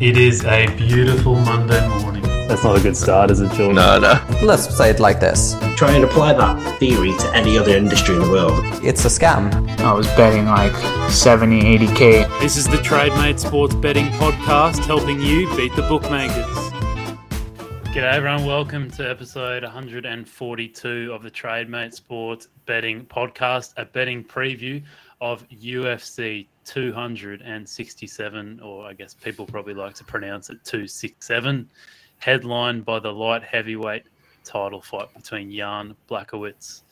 It is a beautiful Monday morning. That's not a good start, is it, George? No, no. Let's say it like this Try and apply that theory to any other industry in the world. it's a scam. I was betting like 70, 80k. This is the TradeMate Sports Betting Podcast, helping you beat the bookmakers. G'day, everyone. Welcome to episode 142 of the TradeMate Sports Betting Podcast, a betting preview of UFC 267, or I guess people probably like to pronounce it 267, headlined by the light heavyweight title fight between Jan Blachowicz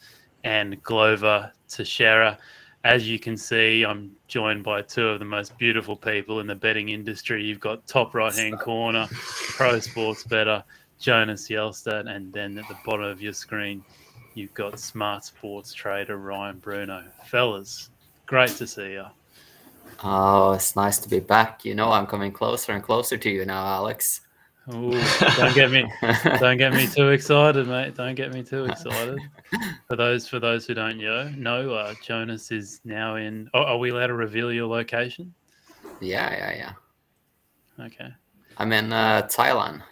and Glover Teixeira. As you can see, I'm joined by two of the most beautiful people in the betting industry. You've got top right hand corner, pro sports bettor, Jonas Yelstad, and then at the bottom of your screen, you've got smart sports trader Ryan Bruno. Fellas, great to see you. Oh, it's nice to be back. You know, I'm coming closer and closer to you now, Alex. Ooh, don't get me don't get me too excited, mate. Don't get me too excited. For those for those who don't know, know uh, Jonas is now in. Oh, are we allowed to reveal your location? yeah, yeah, yeah. Okay, I'm in uh, Thailand,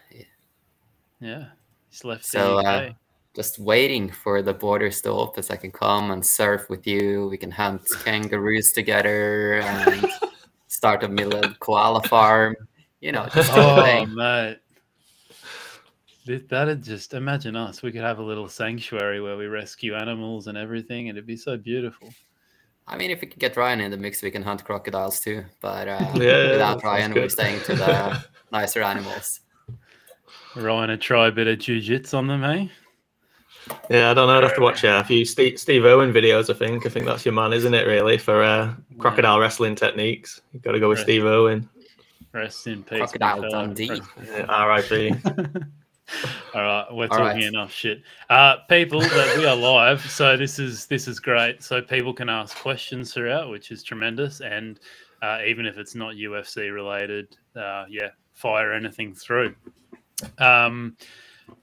yeah, he's left So, the uh. Just waiting for the borders to open so I can come and surf with you. We can hunt kangaroos together and start a little koala farm. You know, just oh, thing. mate. That'd just imagine us. We could have a little sanctuary where we rescue animals and everything, and it'd be so beautiful. I mean, if we could get Ryan in the mix, we can hunt crocodiles too. But uh, Yeah, without sounds Ryan, we're staying to the nicer animals. Ryan would try a bit of jujitsu on them, eh? Yeah, I don't know. I'd have to watch uh, a few Steve, Steve Irwin videos. I think. I think that's your man, isn't it? Really, for uh, crocodile wrestling techniques, you've got to go with Right. Steve Irwin. Rest in peace, Crocodile. Dundee. Yeah, R.I.P. All right, we're All talking right. enough shit. Uh, people, that we are live, so this is this is great. So people can ask questions throughout, which is tremendous. And uh, even if it's not UFC related, uh, yeah, fire anything through. Um,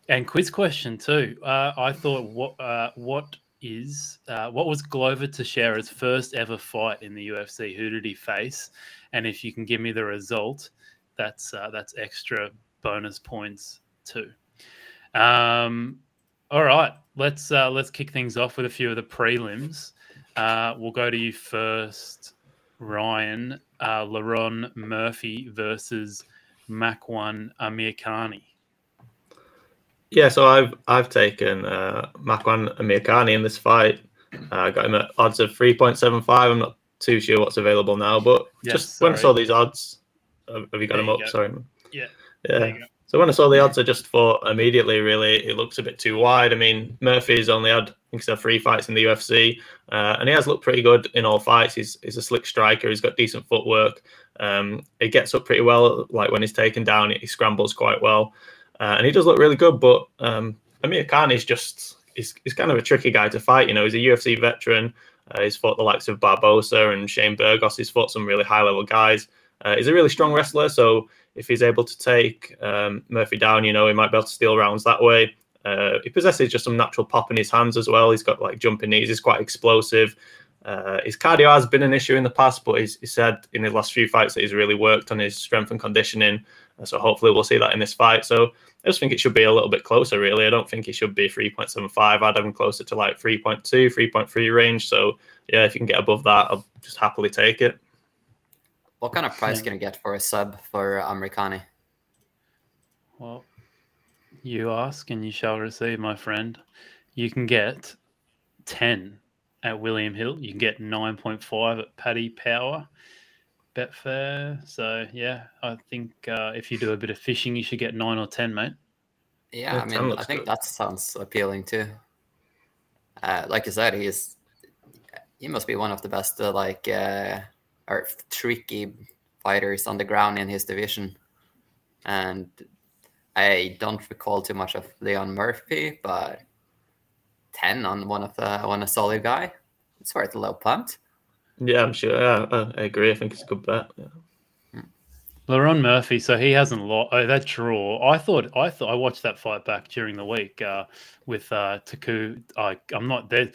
and quiz question too. Uh, I thought, what uh, what is uh, what was Glover Teixeira's first ever fight in the UFC? Who did he face? And if you can give me the result, that's uh, that's extra bonus points too. Um, all right, let's uh, let's kick things off with a few of the prelims. Uh, we'll go to you first, Ryan. Uh, Lerone Murphy versus Makwan Amirkhani. Yeah, so I've I've taken uh, Makwan Amirkhani in this fight. Uh, I got him at odds of three point seven five. I'm not too sure what's available now, but Yes, just when I saw these odds, uh, have you got There them you up? go. Sorry. Yeah, Yeah. there you go. So when I saw the odds, I just thought immediately, really, it looks a bit too wide. I mean, Murphy's only had, I think, he's had three fights in the UFC, uh, and he has looked pretty good in all fights. He's, he's a slick striker. He's got decent footwork. Um, he gets up pretty well. Like when he's taken down, he scrambles quite well, uh, and he does look really good. But um, Amir Khan is just he's, he's kind of a tricky guy to fight. You know, he's a UFC veteran. Uh, he's fought the likes of Barbosa and Shane Burgos. He's fought some really high level guys. Uh, he's a really strong wrestler, so if he's able to take um, Murphy down, you know, he might be able to steal rounds that way. Uh, he possesses just some natural pop in his hands as well. He's got like jumping knees. He's quite explosive. Uh, his cardio has been an issue in the past, but he's, he said in his last few fights that he's really worked on his strength and conditioning. Uh, so hopefully we'll see that in this fight. So I just think it should be a little bit closer, really. I don't think it should be 3.75. I'd have him closer to like 3.2, 3.3 range. So yeah, if you can get above that, I'll just happily take it. What kind of price Yeah. can I get for a sub for Amirkhani? Well, you ask and you shall receive, my friend. You can get 10 at William Hill. You can get 9.5 at Paddy Power. Betfair. So, yeah, I think uh, if you do a bit of fishing, you should get 9 or 10, mate. Yeah, Yeah, I mean, I think good. that sounds appealing too. Uh, like you said, he's he must be one of the best, uh, like, uh, or tricky fighters on the ground in his division. And I don't recall too much of Leon Murphy, but ten on one of the one a solid guy. It's worth a little punt. Yeah, I'm sure. Yeah, I I agree. I think it's a good bet. Yeah. Lerone Murphy, so he hasn't lost. Oh, that draw. I thought. I thought. I watched that fight back during the week uh, with uh, Taku. I, I'm not there.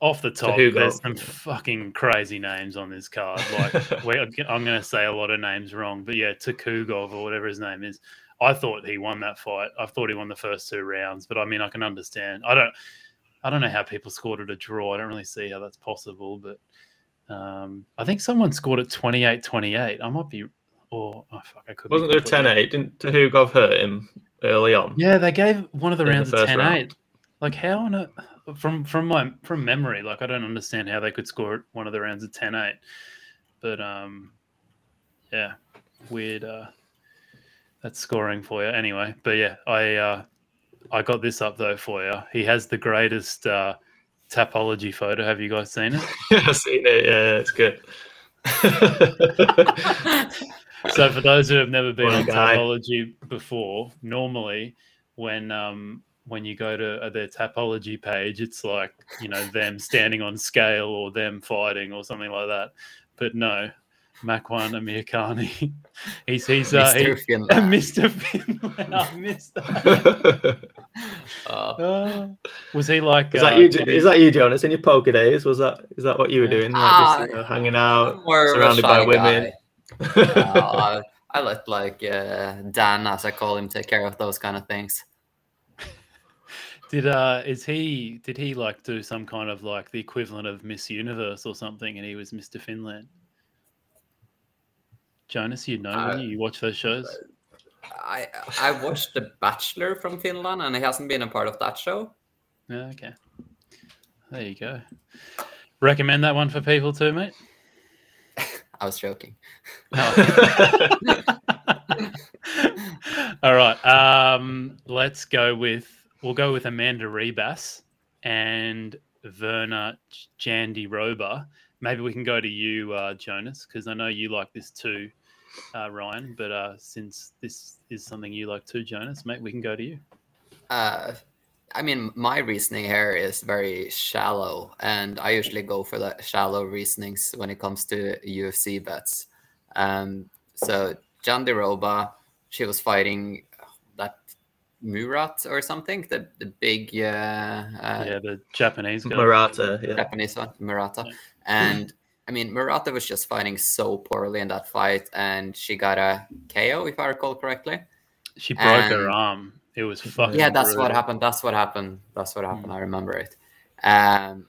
off the top, Tukhugov. there's some fucking crazy names on this card. Like we I'm going to say a lot of names wrong, but yeah, Tukhugov or whatever his name is. I thought he won that fight. I thought he won the first two rounds, but I mean, I can understand. I don't, I don't know how people scored it a draw. I don't really see how that's possible, but um, I think someone scored it 28-28. I might be, or oh fuck, I could. Wasn't there a completely- 10 8? Didn't Tukhugov hurt him early on? Yeah, they gave one of the In the rounds a first 10 round. 8. Like, how on a, from from my from memory, like I don't understand how they could score one of the rounds a 10 8. But um, yeah, weird. Uh, that's scoring for you anyway. But yeah, I uh, I got this up though for you. He has the greatest uh, tapology photo. Have you guys seen it? I've seen it. Yeah, it's good. so for those who have never been What on. Tapology before, normally when um when you go to uh, their Tapology page, it's like you know them standing on scale or them fighting or something like that. But no, Makwan Amirkhani, he's he's uh, he, Mr. Finland. Mr. Finland. I missed that. Uh, Uh, was he like? Is uh, that you? he- Is that you, Jonas? In your poker days, was that? Is that what you were doing? Like Ah, just, you know, hanging out, more surrounded by women. Uh, I, I let like uh, Dan, as I call him, take care of those kind of things. Did uh is he did he like do some kind of like the equivalent of Miss Universe or something and he was Mr. Finland? Jonas, you know Uh, you? you watch those shows? I I watched The Bachelor from Finland, and he hasn't been a part of that show. Yeah, okay. There you go. Recommend that one for people too, mate. I was joking. All right. Um, let's go with we'll go with Amanda Ribas and Verna Jandy Roba. Maybe we can go to you, uh, Jonas, because I know you like this too, uh, Ryan. But uh, since this is something you like too, Jonas, mate, we can go to you. Uh, I mean, my reasoning here is very shallow, and I usually go for the shallow reasonings when it comes to UFC bets. Um, so Jan Roba, she was fighting that Murat or something, the the big uh, uh, yeah, the Japanese guy. Murata. Yeah. Japanese one, Murata. Yeah. And I mean, Murata was just fighting so poorly in that fight, and she got a KO, if I recall correctly. She broke her arm. It was fucking. yeah that's what happened that's what happened that's what happened i remember it um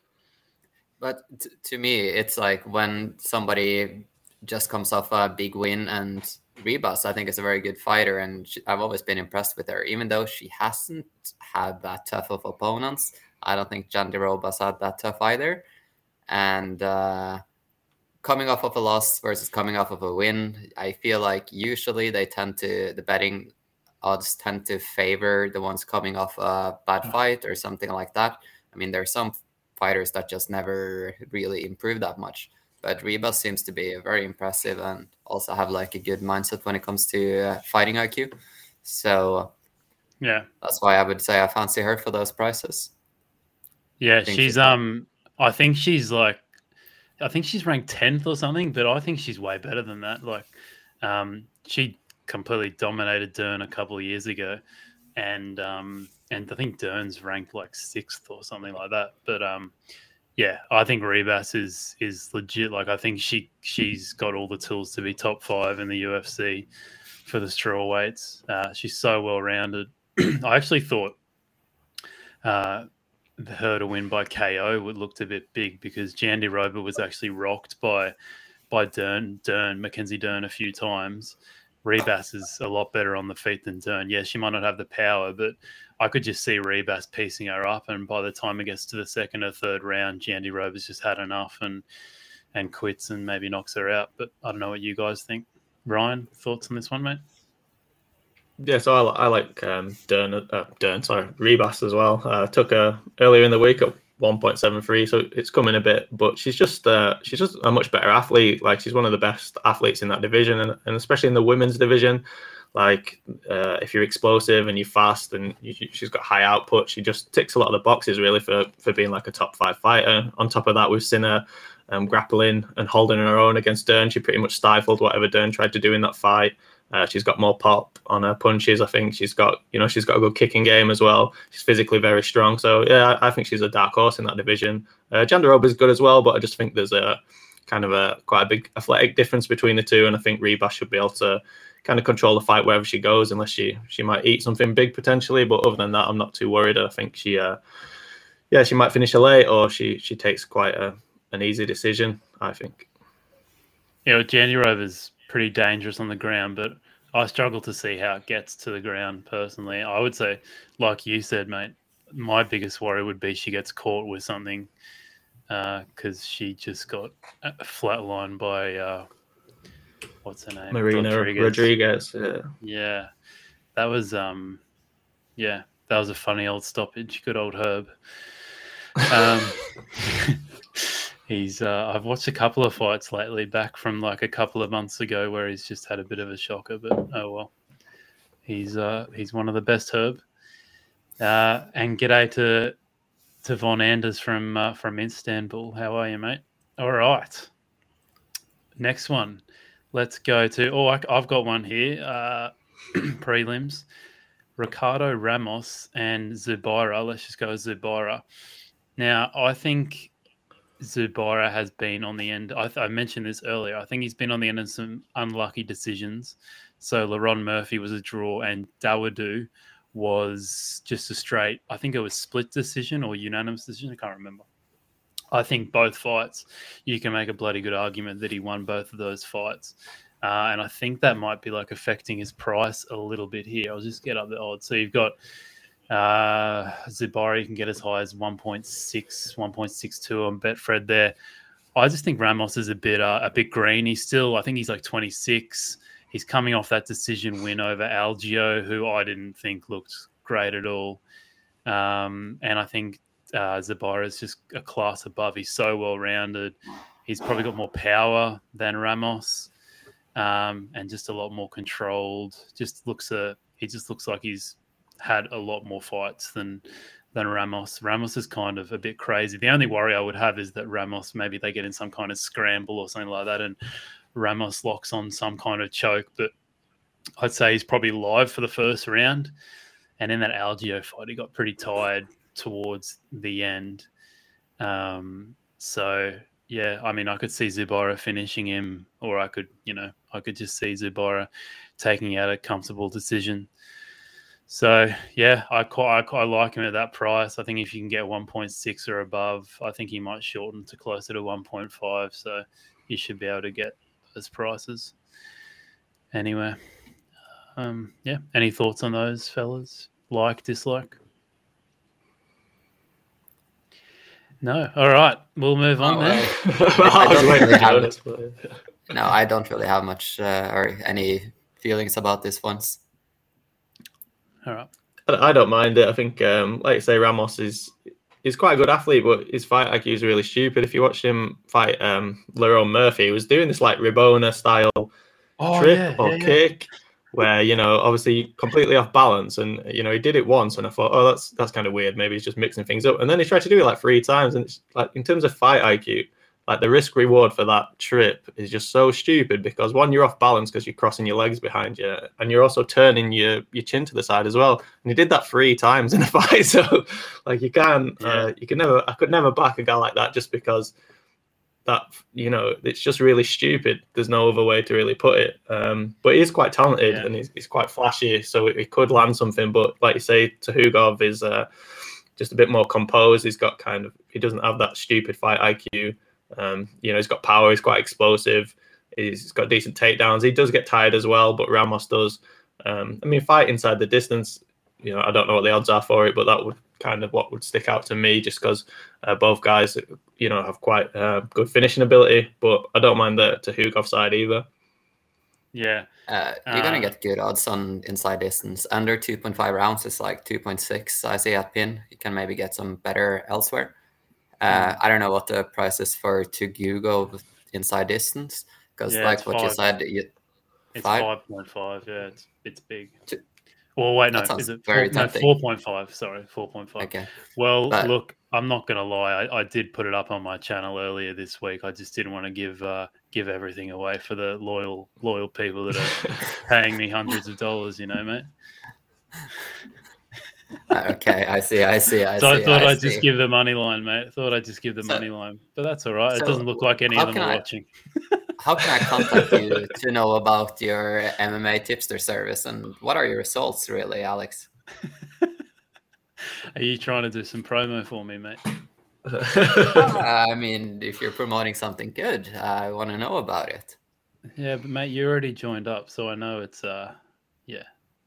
but t- to me it's like when somebody just comes off a big win and Ribas, I think, is a very good fighter, and she, I've always been impressed with her. Even though she hasn't had that tough of opponents, I don't think Jan Robas had that tough either. And uh, coming off of a loss versus coming off of a win, I feel like usually they tend to the betting odds tend to favor the ones coming off a bad fight or something like that. I mean, there are some fighters that just never really improve that much. But Reba seems to be very impressive and also have like a good mindset when it comes to uh, fighting IQ. So Yeah, that's why I would say I fancy her for those prices. yeah. She's she's- um. I think she's like, I think she's ranked tenth or something, but I think she's way better than that. Like, um, she completely dominated Dern a couple of years ago, and um, and I think Dern's ranked like sixth or something like that. But um, yeah, I think Ribas is is legit. Like, I think she she's got all the tools to be top five in the UFC for the straw weights. Uh, she's so well rounded. I actually thought. Uh, her to win by KO would looked a bit big because Jandiroba was actually rocked by by Dern, Dern, Mackenzie Dern a few times. Ribas is a lot better on the feet than Dern. Yeah, she might not have the power, but I could just see Ribas piecing her up, and by the time it gets to the second or third round, Jandiroba's just had enough and and quits and maybe knocks her out. But I don't know what you guys think. Ryan, thoughts on this one, mate? Yeah, so I, I like um, Dern, uh, Dern, sorry, Ribas as well. Uh, took her earlier in the week at 1.73, so it's coming a bit, but she's just uh, she's just a much better athlete. Like she's one of the best athletes in that division, and, and especially in the women's division. Like uh, if you're explosive and you're fast and you, she's got high output, she just ticks a lot of the boxes really for for being like a top five fighter. On top of that, we've seen her um, grappling and holding her own against Dern. She pretty much stifled whatever Dern tried to do in that fight. Uh, she's got more pop on her punches. I think she's got, you know, she's got a good kicking game as well. She's physically very strong. So yeah, I, I think she's a dark horse in that division. Uh, Jandiroba is good as well, but I just think there's a kind of a quite a big athletic difference between the two, and I think Reba should be able to kind of control the fight wherever she goes, unless she she might eat something big potentially. But other than that, I'm not too worried. I think she, uh, yeah, she might finish her late, or she she takes quite a, an easy decision. I think. Yeah, Jandiroba's pretty dangerous on the ground, but I struggle to see how it gets to the ground personally. I would say, like you said, mate, my biggest worry would be she gets caught with something because uh, she just got flatlined by uh, what's her name? Marina Rodriguez. Rodriguez. Yeah. Yeah. That was um yeah, that was a funny old stoppage. Good old Herb. Um he's uh I've watched a couple of fights lately back from like a couple of months ago where he's just had a bit of a shocker, but oh well. He's uh he's one of the best Herb. Uh and g'day to to Von Anders from uh, from Istanbul. How are you, mate? All right. Next one. Let's go to. Oh, I, have got one here. Uh, prelims. Ricardo Ramos and Zubaira. Let's just go Zubaira. Now, I think Zubaira has been on the end. I, I, mentioned this earlier. I think he's been on the end of some unlucky decisions. So, Lerone Murphy was a draw, and Dawodu was just a straight. I think it was split decision or unanimous decision. I can't remember. I think both fights, you can make a bloody good argument that he won both of those fights. Uh, and I think that might be like affecting his price a little bit here. I'll just get up the odds. So you've got uh, Zubaira, you can get as high as 1.6, 1.62 on Betfred there. I just think Ramos is a bit uh, a bit green. He's still, I think he's like 26. He's coming off that decision win over Algeo, who I didn't think looked great at all. Um, and I think uh, Zubaira is just a class above. He's so well rounded. He's probably got more power than Ramos, um, and just a lot more controlled. Just looks a he just looks like he's had a lot more fights than than Ramos. Ramos is kind of a bit crazy. The only worry I would have is that Ramos maybe they get in some kind of scramble or something like that, and Ramos locks on some kind of choke. But I'd say he's probably live for the first round. And in that Algeo fight, he got pretty tired towards the end. Um, so yeah, I mean, I could see Zubaira finishing him, or I could, you know, I could just see Zubaira taking out a comfortable decision. So yeah, I quite, I quite like him at that price. I think if you can get 1.6 or above, I think he might shorten to closer to 1.5. So you should be able to get those prices. Anyway, um, yeah. Any thoughts on those fellas? Like, dislike? No. All right. We'll move on oh, then. I don't really have, no, I don't really have much uh, or any feelings about this ones. All right. I don't mind it. I think, um, like I say, Ramos is he's quite a good athlete, but his fight IQ is really stupid. If you watch him fight um, Lerone Murphy, he was doing this like Ribona style oh, trip yeah, or yeah, kick. Yeah where you know obviously completely off balance and you know he did it once and i thought oh that's that's kind of weird maybe he's just mixing things up and then he tried to do it like three times and it's like in terms of fight iq like the risk reward for that trip is just so stupid because one you're off balance because you're crossing your legs behind you and you're also turning your your chin to the side as well and he did that three times in a fight so like you can't yeah. uh, you can never i could never back a guy like that just because that you know it's just really stupid. There's no other way to really put it. Um, but he's quite talented yeah. and he's, he's, quite flashy, so he could land something. But like you say, Tukhugov is uh, just a bit more composed. He's got kind of he doesn't have that stupid fight IQ. Um, you know, he's got power. He's quite explosive. He's got decent takedowns. He does get tired as well, but Ramos does. Um, I mean, fight inside the distance. You know, I don't know what the odds are for it, but that would kind of what would stick out to me, just because uh, both guys, you know, have quite uh, good finishing ability. But I don't mind the Tukhugov side either. Yeah, uh, you're gonna get good odds on inside distance. Under 2.5 rounds is like 2.6. I see at pin. You can maybe get some better elsewhere. Uh. I don't know what the price is for Tukhugov inside distance because, yeah, like what five. you said, you, it's five point five. Yeah, it's it's big. Well, wait, no, is it very four, no, four point five? Sorry, four point five. Okay. Well, But- look, I'm not gonna lie. I, I did put it up on my channel earlier this week. I just didn't want to give uh, give everything away for the loyal loyal people that are paying me hundreds of dollars. You know, mate. Okay, I see, I see, I so see. I thought I I'd just give the money line, mate. I thought I'd just give the So- money line, but that's all right. it doesn't look like any of them are I- watching. How can I contact you to know about your MMA tipster service and what are your results, really, Alex? Are you trying to do some promo for me, mate? Uh, I mean, if you're promoting something good, I want to know about it. Yeah, but mate, you already joined up, so I know it's uh,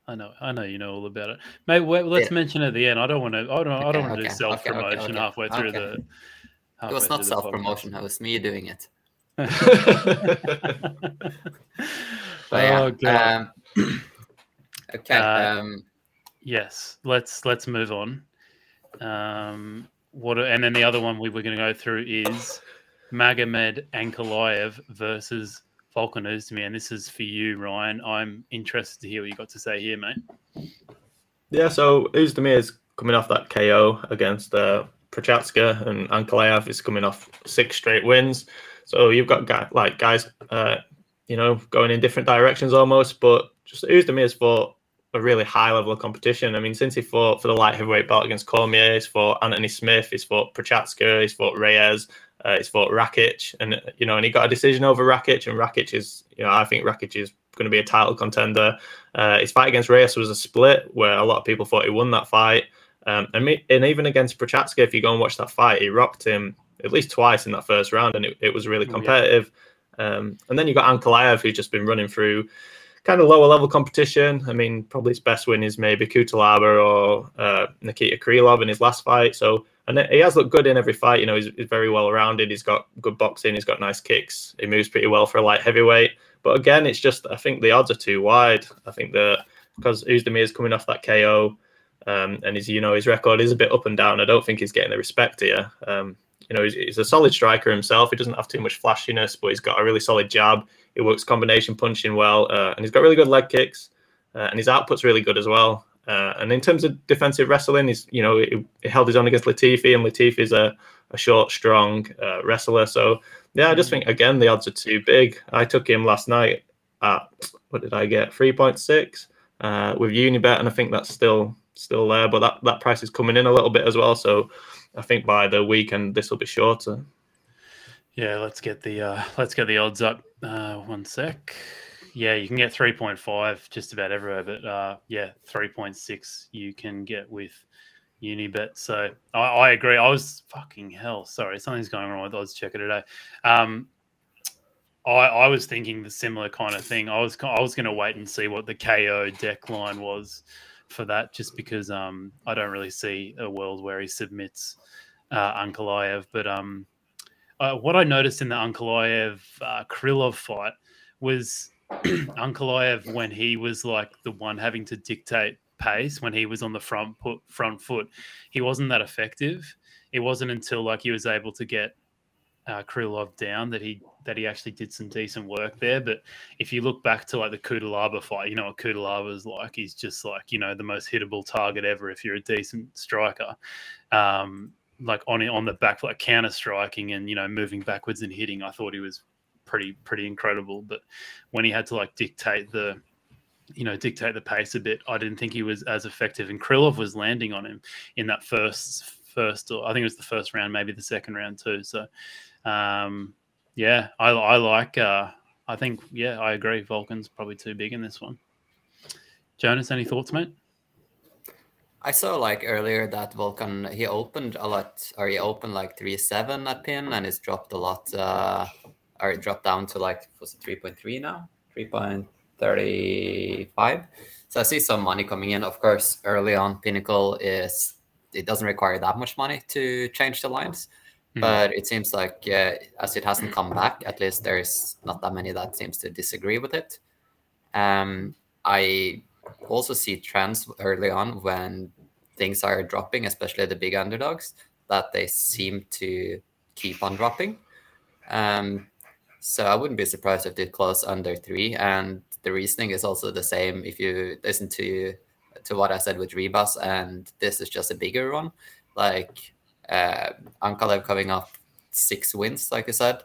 I know, I know you know all about it, mate. Wait, let's Yeah. mention at the end. I don't want to, I don't, I don't want to okay, do self promotion okay, okay, halfway through okay. the. It halfway was not self promotion, it was me doing it. oh But yeah, god. um, okay. Uh, um, yes, let's let's move on. Um, what? And then the other one we were going to go through is Magomed Ankalaev versus Volkan Ozdemir, and this is for you, Ryan. I'm interested to hear what you got to say here, mate. Yeah, so Ozdemir is coming off that KO against uh, and Ankalaev is coming off six straight wins. So you've got guy, like guys, uh, you know, going in different directions almost. But just Ozdemir's fought a really high level of competition. I mean, since he fought for the light heavyweight belt against Cormier, he's fought Anthony Smith, he's fought Prochazka, he's fought Reyes, uh, he's fought Rakic, and you know, and he got a decision over Rakic, and Rakic is, you know, I think Rakic is going to be a title contender. Uh, his fight against Reyes was a split where a lot of people thought he won that fight. Um, and, me, and even against Prochazka, if you go and watch that fight, he rocked him at least twice in that first round, and it, it was really Oh, yeah. competitive. Um, and then you got Ankalaev, who's just been running through kind of lower level competition. I mean, probably his best win is maybe Cutelaba or uh, Nikita Krylov in his last fight. So, and he has looked good in every fight. You know, he's, he's very well rounded. He's got good boxing. He's got nice kicks. He moves pretty well for a light heavyweight. But again, it's just I think the odds are too wide. I think that because Ozdemir is coming off that KO, um, and his you know his record is a bit up and down. I don't think he's getting the respect here. Um, you know, he's, he's a solid striker himself. He doesn't have too much flashiness, but he's got a really solid jab. He works combination punching well, uh, and he's got really good leg kicks, uh, and his output's really good as well. Uh, and in terms of defensive wrestling, he's you know he, he held his own against Latifi, and Latifi's a, a short, strong uh, wrestler. So yeah, I just think again the odds are too big. I took him last night at what did I get? Three point six uh, with Unibet, and I think that's still still there, but that that price is coming in a little bit as well. So I think by the weekend this will be shorter. Yeah, let's get the uh, let's get the odds up. Uh, one sec. Yeah, you can get three point five just about everywhere, but uh, yeah, three point six you can get with Unibet. So I, I agree. I was fucking hell. Sorry, something's going wrong with odds checker today. Um, I I was thinking the similar kind of thing. I was I was going to wait and see what the KO deck line was for that, just because um I don't really see a world where he submits uh, but um uh, what I noticed in the Ankalaev uh, Krylov fight was Ankalaev when he was like the one having to dictate pace when he was on the front put front foot, he wasn't that effective. It wasn't until like he was able to get uh, Krylov down that he that he actually did some decent work there. But if you look back to like the Cutelaba fight, you know what Cutelaba is like. He's just like you know the most hittable target ever if you're a decent striker. Um, like on on the back like counter striking and you know moving backwards and hitting i thought he was pretty pretty incredible. But when he had to like dictate the you know dictate the pace a bit i didn't think he was as effective. And krylov was landing on him in that first first or i think it was the first round maybe the second round too. So um yeah i, I like uh i think yeah i agree. Volkan's probably too big in this one. Jonas any thoughts mate? I saw like earlier that Volkan he opened a lot, or he opened like three seven at pin, and it's dropped a lot, uh, or it dropped down to like was it three point three now, three point thirty five. So I see some money coming in. Of course, early on, Pinnacle is it doesn't require that much money to change the lines, Mhm. but it seems like uh, as it hasn't come back, at least there's not that many that seems to disagree with it. Um, I also see trends early on when things are dropping, especially the big underdogs, that they seem to keep on dropping. Um, so I wouldn't be surprised if they close under three. And the reasoning is also the same if you listen to to what I said with Ribas, and this is just a bigger one. Like uh, Ankalaev coming off six wins, like I said.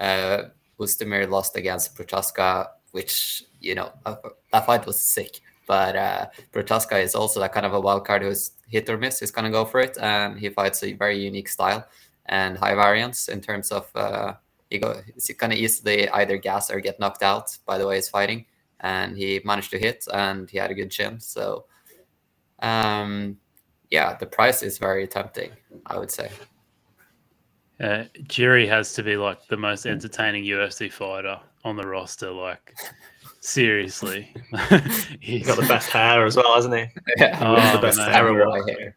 Uh, lost against Prochazka, which you know uh, that fight was sick. But uh, Prochazka is also that kind of a wild card who's hit or miss. He's gonna go for it, and he fights a very unique style and high variance in terms of uh, he go he kind of easily either gas or get knocked out by the way he's fighting, and he managed to hit and he had a good chin. So, um, yeah, the price is very tempting. I would say. Uh, Jiri has to be like the most entertaining UFC fighter on the roster. Like, seriously, He's got the best hair as well, hasn't he? Yeah, Oh, the best man. hair of Samurai all. hair.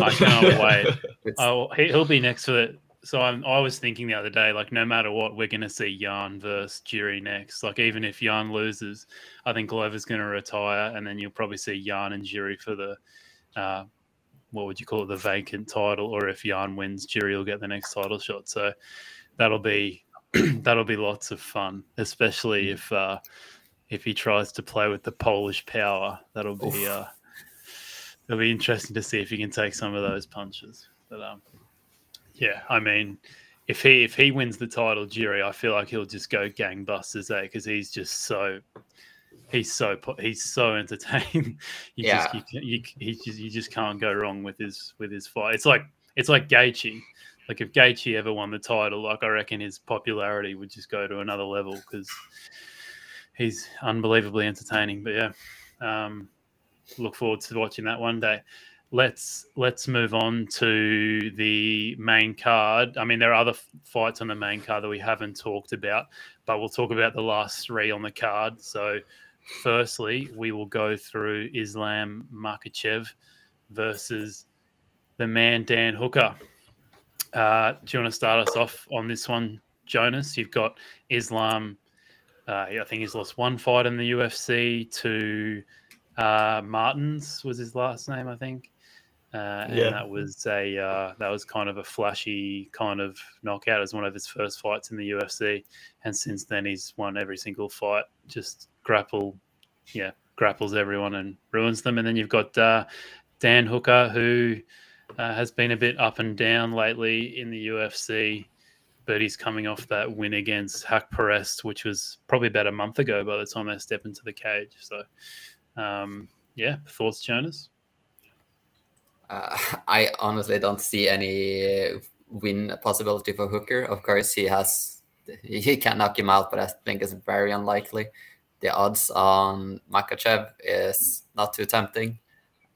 I can't wait. Oh, he, he'll be next for it. So I'm, I was thinking the other day, like no matter what, we're going to see Jan versus Jiri next. Like even if Jan loses, I think Glover's going to retire, and then you'll probably see Jan and Jiri for the, uh, what would you call it, the vacant title. Or if Jan wins, Jiri will get the next title shot. So that'll be that'll be lots of fun, especially Mm. if uh, if he tries to play with the Polish power. That'll be uh, it'll be interesting to see if he can take some of those punches. But um, yeah, I mean, if he if he wins the title, Jiri, I feel like he'll just go gangbusters, eh? Because he's just so he's so he's so entertaining. you just Yeah. you, you, he just you just can't go wrong with his with his fight. It's like it's like Gaethje. Like if Gaethje ever won the title, like I reckon his popularity would just go to another level because he's unbelievably entertaining. But yeah, um, look forward to watching that one day. Let's let's move on to the main card. I mean, there are other fights on the main card that we haven't talked about, but we'll talk about the last three on the card. So, firstly, we will go through Islam Makhachev versus the man Dan Hooker. Uh, do you want to start us off on this one, Jonas? You've got Islam. Uh, I think he's lost one fight in the UFC to uh, Martins was his last name, I think. Uh, and Yeah. that was a uh, that was kind of a flashy kind of knockout as one of his first fights in the UFC, and since then he's won every single fight. Just grapple, yeah, grapples everyone and ruins them. And then you've got uh, Dan Hooker, who uh, has been a bit up and down lately in the UFC, but he's coming off that win against Haqparast, which was probably about a month ago by the time they step into the cage. So, um, yeah, thoughts, Jonas? Uh, I honestly don't see any win possibility for Hooker. Of course, he has he can knock him out, but I think it's very unlikely. The odds on Makhachev is not too tempting.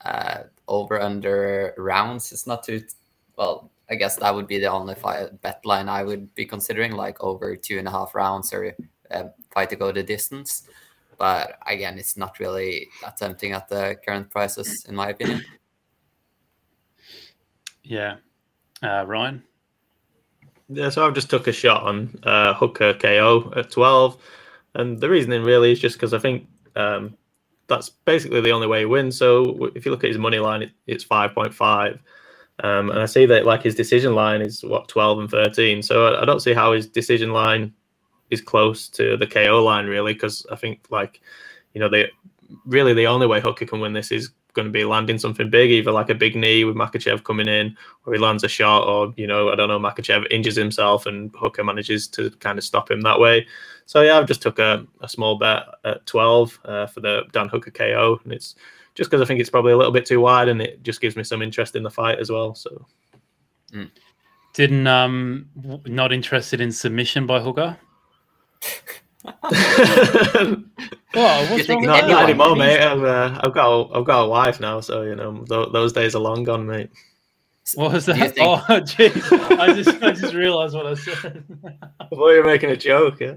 Uh, over under rounds is not too well. I guess that would be the only fight, bet line I would be considering, like over two and a half rounds or uh, fight to go the distance. But again, it's not really that tempting at the current prices, in my opinion. Yeah, uh, Ryan. Yeah, so I've just took a shot on uh, Hooker KO at 12. And the reasoning really is just because I think um, that's basically the only way he wins. So if you look at his money line, it, it's 5.5. Um, and I see that like his decision line is what 12 and 13. So I, I don't see how his decision line is close to the KO line really, because I think like, you know, they really the only way Hooker can win this is going to be landing something big, either like a big knee with Makhachev coming in, or he lands a shot, or you know, I don't know, Makhachev injures himself and Hooker manages to kind of stop him that way. So yeah, I've just took a, a small bet at 12 uh, for the Dan Hooker KO, and it's just because I think it's probably a little bit too wide, and it just gives me some interest in the fight as well. So Didn't um not interested in submission by Hooker. Well, what's wrong not, not that? anymore, mate. I've, uh, I've got a, I've got a wife now, so you know th- those days are long gone, mate. What was that? think- Oh, jeez. I just I just realized what I said. I thought you were making a joke. Yeah.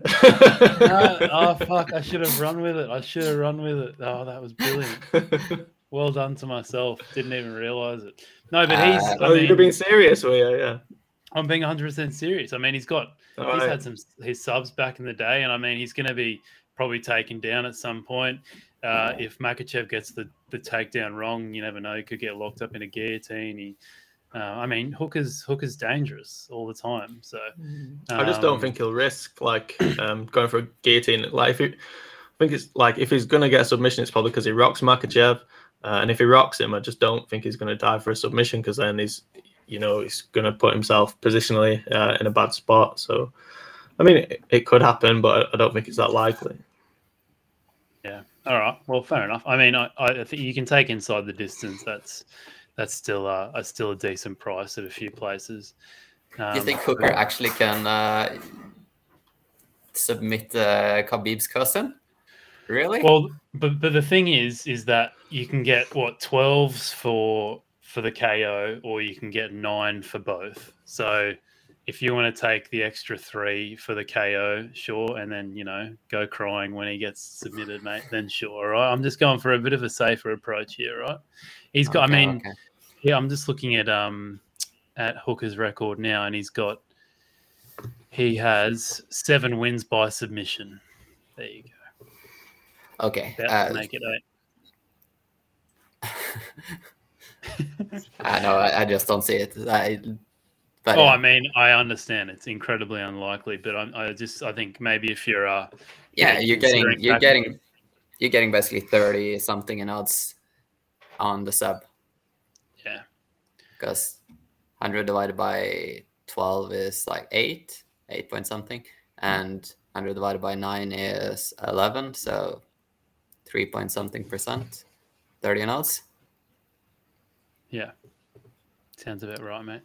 No, oh fuck! I should have run with it. I should have run with it. Oh, that was brilliant. Well done to myself. Didn't even realize it. No, but he's. Uh, I oh, you'd have been serious, were you? Yeah. I'm being 100 percent serious. I mean, he's got All he's right. had some his subs back in the day, and I mean, he's going to be probably taken down at some point. Uh, if Makhachev gets the the takedown wrong, you never know. He could get locked up in a guillotine. He, uh, I mean, Hooker's Hooker's dangerous all the time. So I just don't um, think he'll risk like um, going for a guillotine. Like if he, I think it's like if he's gonna get a submission, it's probably because he rocks Makhachev. Uh, and if he rocks him, I just don't think he's going to die for a submission because then he's, you know, he's going to put himself positionally uh, in a bad spot. So, I mean, it, it could happen, but I don't think it's that likely. Yeah. All right. Well, fair enough. I mean, I, I think you can take inside the distance. That's that's still a, a still a decent price at a few places. Um, Do you think Hooker actually can uh, submit uh, Khabib's cousin? Really? Well, but but the thing is, is that you can get what twelves for for the KO, or you can get nine for both. So if you want to take the extra three for the KO, sure, and then you know go crying when he gets submitted, mate. Then sure, right? I'm just going for a bit of a safer approach here, right? He's got. Okay, I mean, okay. yeah, I'm just looking at um at Hooker's record now, and he's got he has seven wins by submission. There you go. Okay. That Uh, make it eight. I know. I, I just don't see it. I, but Oh, yeah. I mean, I understand it's incredibly unlikely, but I'm, I just I think maybe if you're uh yeah, you're getting you're back- getting you're getting basically thirty something in odds on the sub yeah because hundred divided by twelve is like eight, eight point something, and hundred divided by nine is eleven, so three point something percent, thirty in odds. Yeah sounds about right, mate.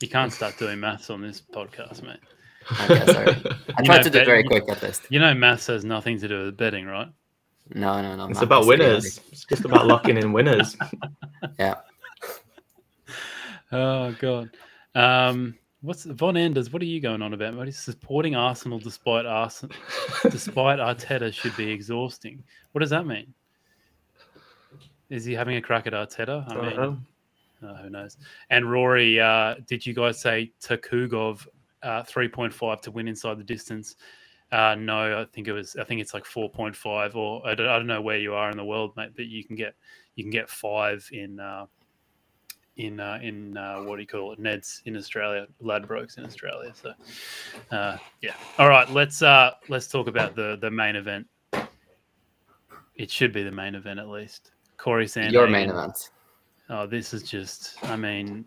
You can't start doing maths on this podcast, mate. Okay, sorry. I tried know, to do bet- very quick at least. You know, maths has nothing to do with betting, right? No, no, no. It's math about is winners. It's just about locking in winners. Yeah. Oh god. Um, what's Von Anders? What are you going on about? What is supporting Arsenal despite Arsenal despite Arteta should be exhausting? What does that mean? Is he having a crack at Arteta? I mean. Uh, who knows? And Rory, uh, did you guys say Tukhugov uh, three point five to win inside the distance? Uh, no, I think it was. I think it's like four point five, or I don't, I don't know where you are in the world, mate. But you can get you can get five in uh, in uh, in uh, what do you call it? Neds in Australia, Ladbrokes in Australia. So uh, yeah. All right, let's uh, let's talk about the the main event. It should be the main event at least. Corey Sandhagen. Your main event. Oh, this is just, I mean,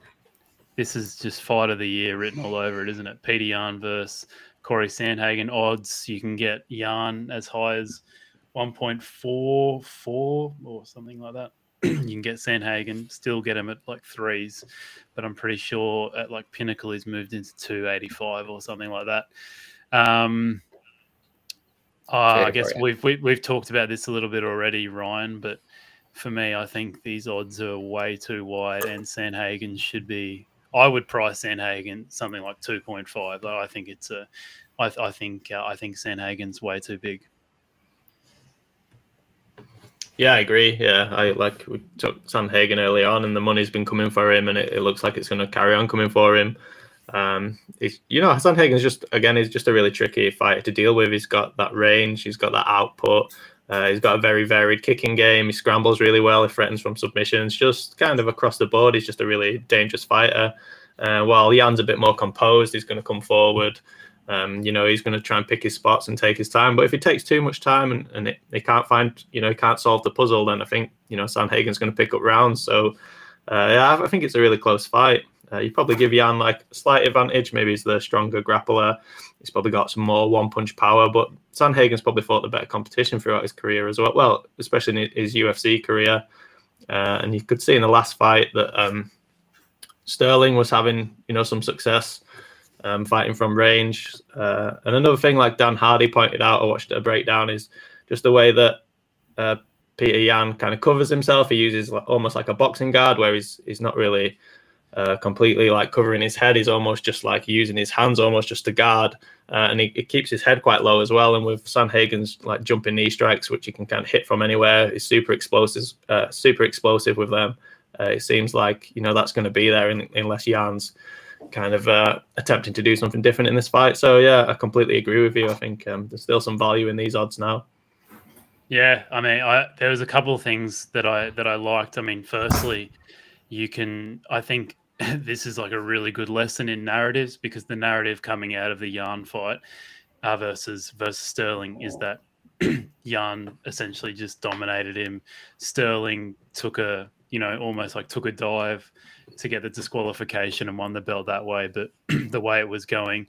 this is just fight of the year written all over it, isn't it? Peter Yan versus Corey Sandhagen odds. You can get Yan as high as 1.44 or something like that. you can get Sandhagen, still get him at like threes, but I'm pretty sure at like Pinnacle he's moved into 285 or something like that. Um, uh, I guess for you. we've we, we've talked about this a little bit already, Ryan. But for me, I think these odds are way too wide, and Sandhagen should be. I would price Sandhagen something like two point five. But I think it's a. I, I think uh, I think Sandhagen's way too big. Yeah, I agree. Yeah, I like we took Sandhagen early on, and the money's been coming for him, and it, it looks like it's going to carry on coming for him. Um, he's, you know, Sandhagen's just again, he's just a really tricky fighter to deal with. He's got that range, he's got that output, uh, he's got a very varied kicking game. He scrambles really well. He threatens from submissions. Just kind of across the board, he's just a really dangerous fighter. Uh, while Yan's a bit more composed, he's going to come forward. Um, you know, he's going to try and pick his spots and take his time. But if he takes too much time and, and he can't find, you know, he can't solve the puzzle, then I think, you know, Sandhagen's going to pick up rounds. So, uh, yeah, I- I think it's a really close fight. Uh, you probably give Yan like a slight advantage. Maybe he's the stronger grappler. He's probably got some more one punch power. But Sandhagen's probably fought the better competition throughout his career as well. Well, especially in his UFC career. Uh, and you could see in the last fight that um, Sterling was having, you know, some success um, fighting from range. Uh, and another thing, like Dan Hardy pointed out, I watched a breakdown, is just the way that uh, Peter Yan kind of covers himself. He uses like, almost like a boxing guard, where he's he's not really uh, completely like covering his head. He's almost just like using his hands almost just to guard, uh, and he, he keeps his head quite low as well. And with Sandhagen's like jumping knee strikes, which he can kind of hit from anywhere, he's super explosive, uh, super explosive with them. Uh, it seems like you know that's going to be there in, unless Yan's kind of uh, attempting to do something different in this fight. So yeah, I completely agree with you. I think um, there's still some value in these odds now. Yeah, I mean, I, there was a couple of things that I that I liked. I mean, firstly, you can. I think this is like a really good lesson in narratives because the narrative coming out of the Yan fight uh, versus versus Sterling is that yan essentially just dominated him. Sterling took a you know almost like took a dive to get the disqualification and won the belt that way. But the way it was going,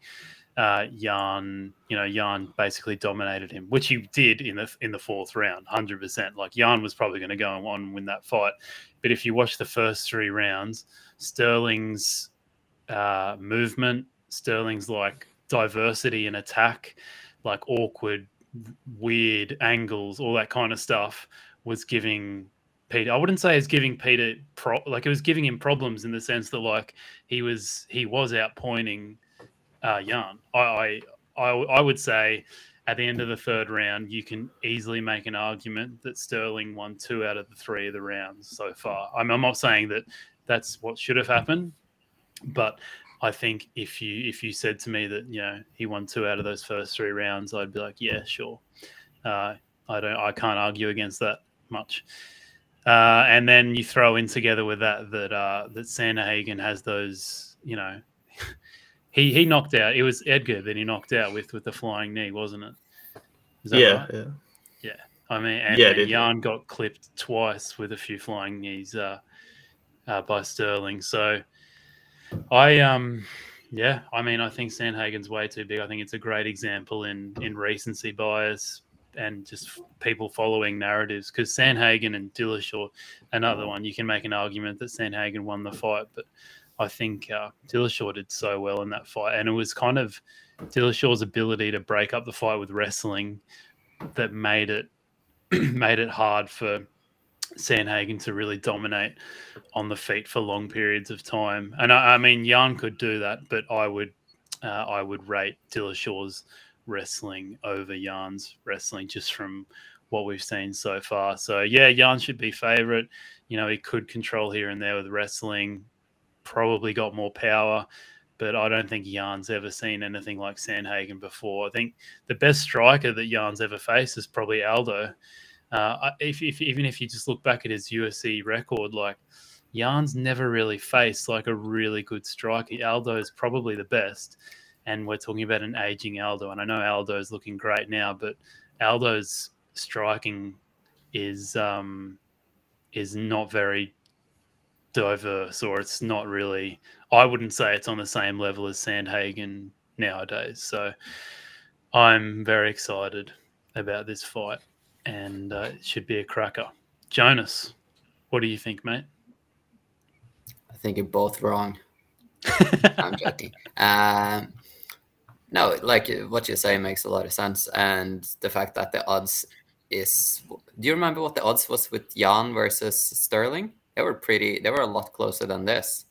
uh, Yan, you know, Yan basically dominated him, which he did in the in the fourth round, hundred percent. Like Yan was probably going to go on and win that fight, but if you watch the first three rounds, Sterling's uh, movement, Sterling's like diversity in attack, like awkward, weird angles, all that kind of stuff was giving Peter. I wouldn't say it's giving Peter pro like it was giving him problems in the sense that like he was he was outpointing uh I I, I would say at the end of the third round, you can easily make an argument that Sterling won two out of the three of the rounds so far. I'm, I'm not saying that that's what should have happened, but I think if you if you said to me that you know he won two out of those first three rounds, I'd be like, yeah, sure. Uh, I don't I can't argue against that much. Uh, and then you throw in together with that that uh, that Sandhagen has those, you know, he he knocked out. It was Edgar that he knocked out with with the flying knee, wasn't it? Is that Yeah, right? yeah. Yeah, I mean, and, Yeah, and did- Jan got clipped twice with a few flying knees uh, uh, by Sterling. So I, um, yeah, I mean, I think Sandhagen's way too big. I think it's a great example in in recency bias and just f- people following narratives. Because Sandhagen and Dillashaw, another one, you can make an argument that Sandhagen won the fight, but I think uh, Dillashaw did so well in that fight, and it was kind of Dillashaw's ability to break up the fight with wrestling that made it made it hard for Sandhagen to really dominate on the feet for long periods of time. And I, I mean, Jan could do that, but I would uh, I would rate Dillashaw's wrestling over Jan's wrestling just from what we've seen so far. So yeah, Jan should be favorite. You know, he could control here and there with wrestling. Probably got more power, but I don't think Jan's ever seen anything like Sandhagen before. I think the best striker that Jan's ever faced is probably Aldo. Uh, if, if even if you just look back at his UFC record, like Jan's never really faced like a really good striker. Aldo is probably the best, and we're talking about an aging Aldo. And I know Aldo is looking great now, but Aldo's striking is um, is not very diverse, or it's not really. I wouldn't say it's on the same level as Sandhagen nowadays. So I'm very excited about this fight, and uh, it should be a cracker. Jonas, what do you think, mate? I think you're both wrong. I'm joking. Um, no, like what you say makes a lot of sense, and the fact that the odds is. Do you remember what the odds was with Jan versus Sterling? They were pretty. They were a lot closer than this.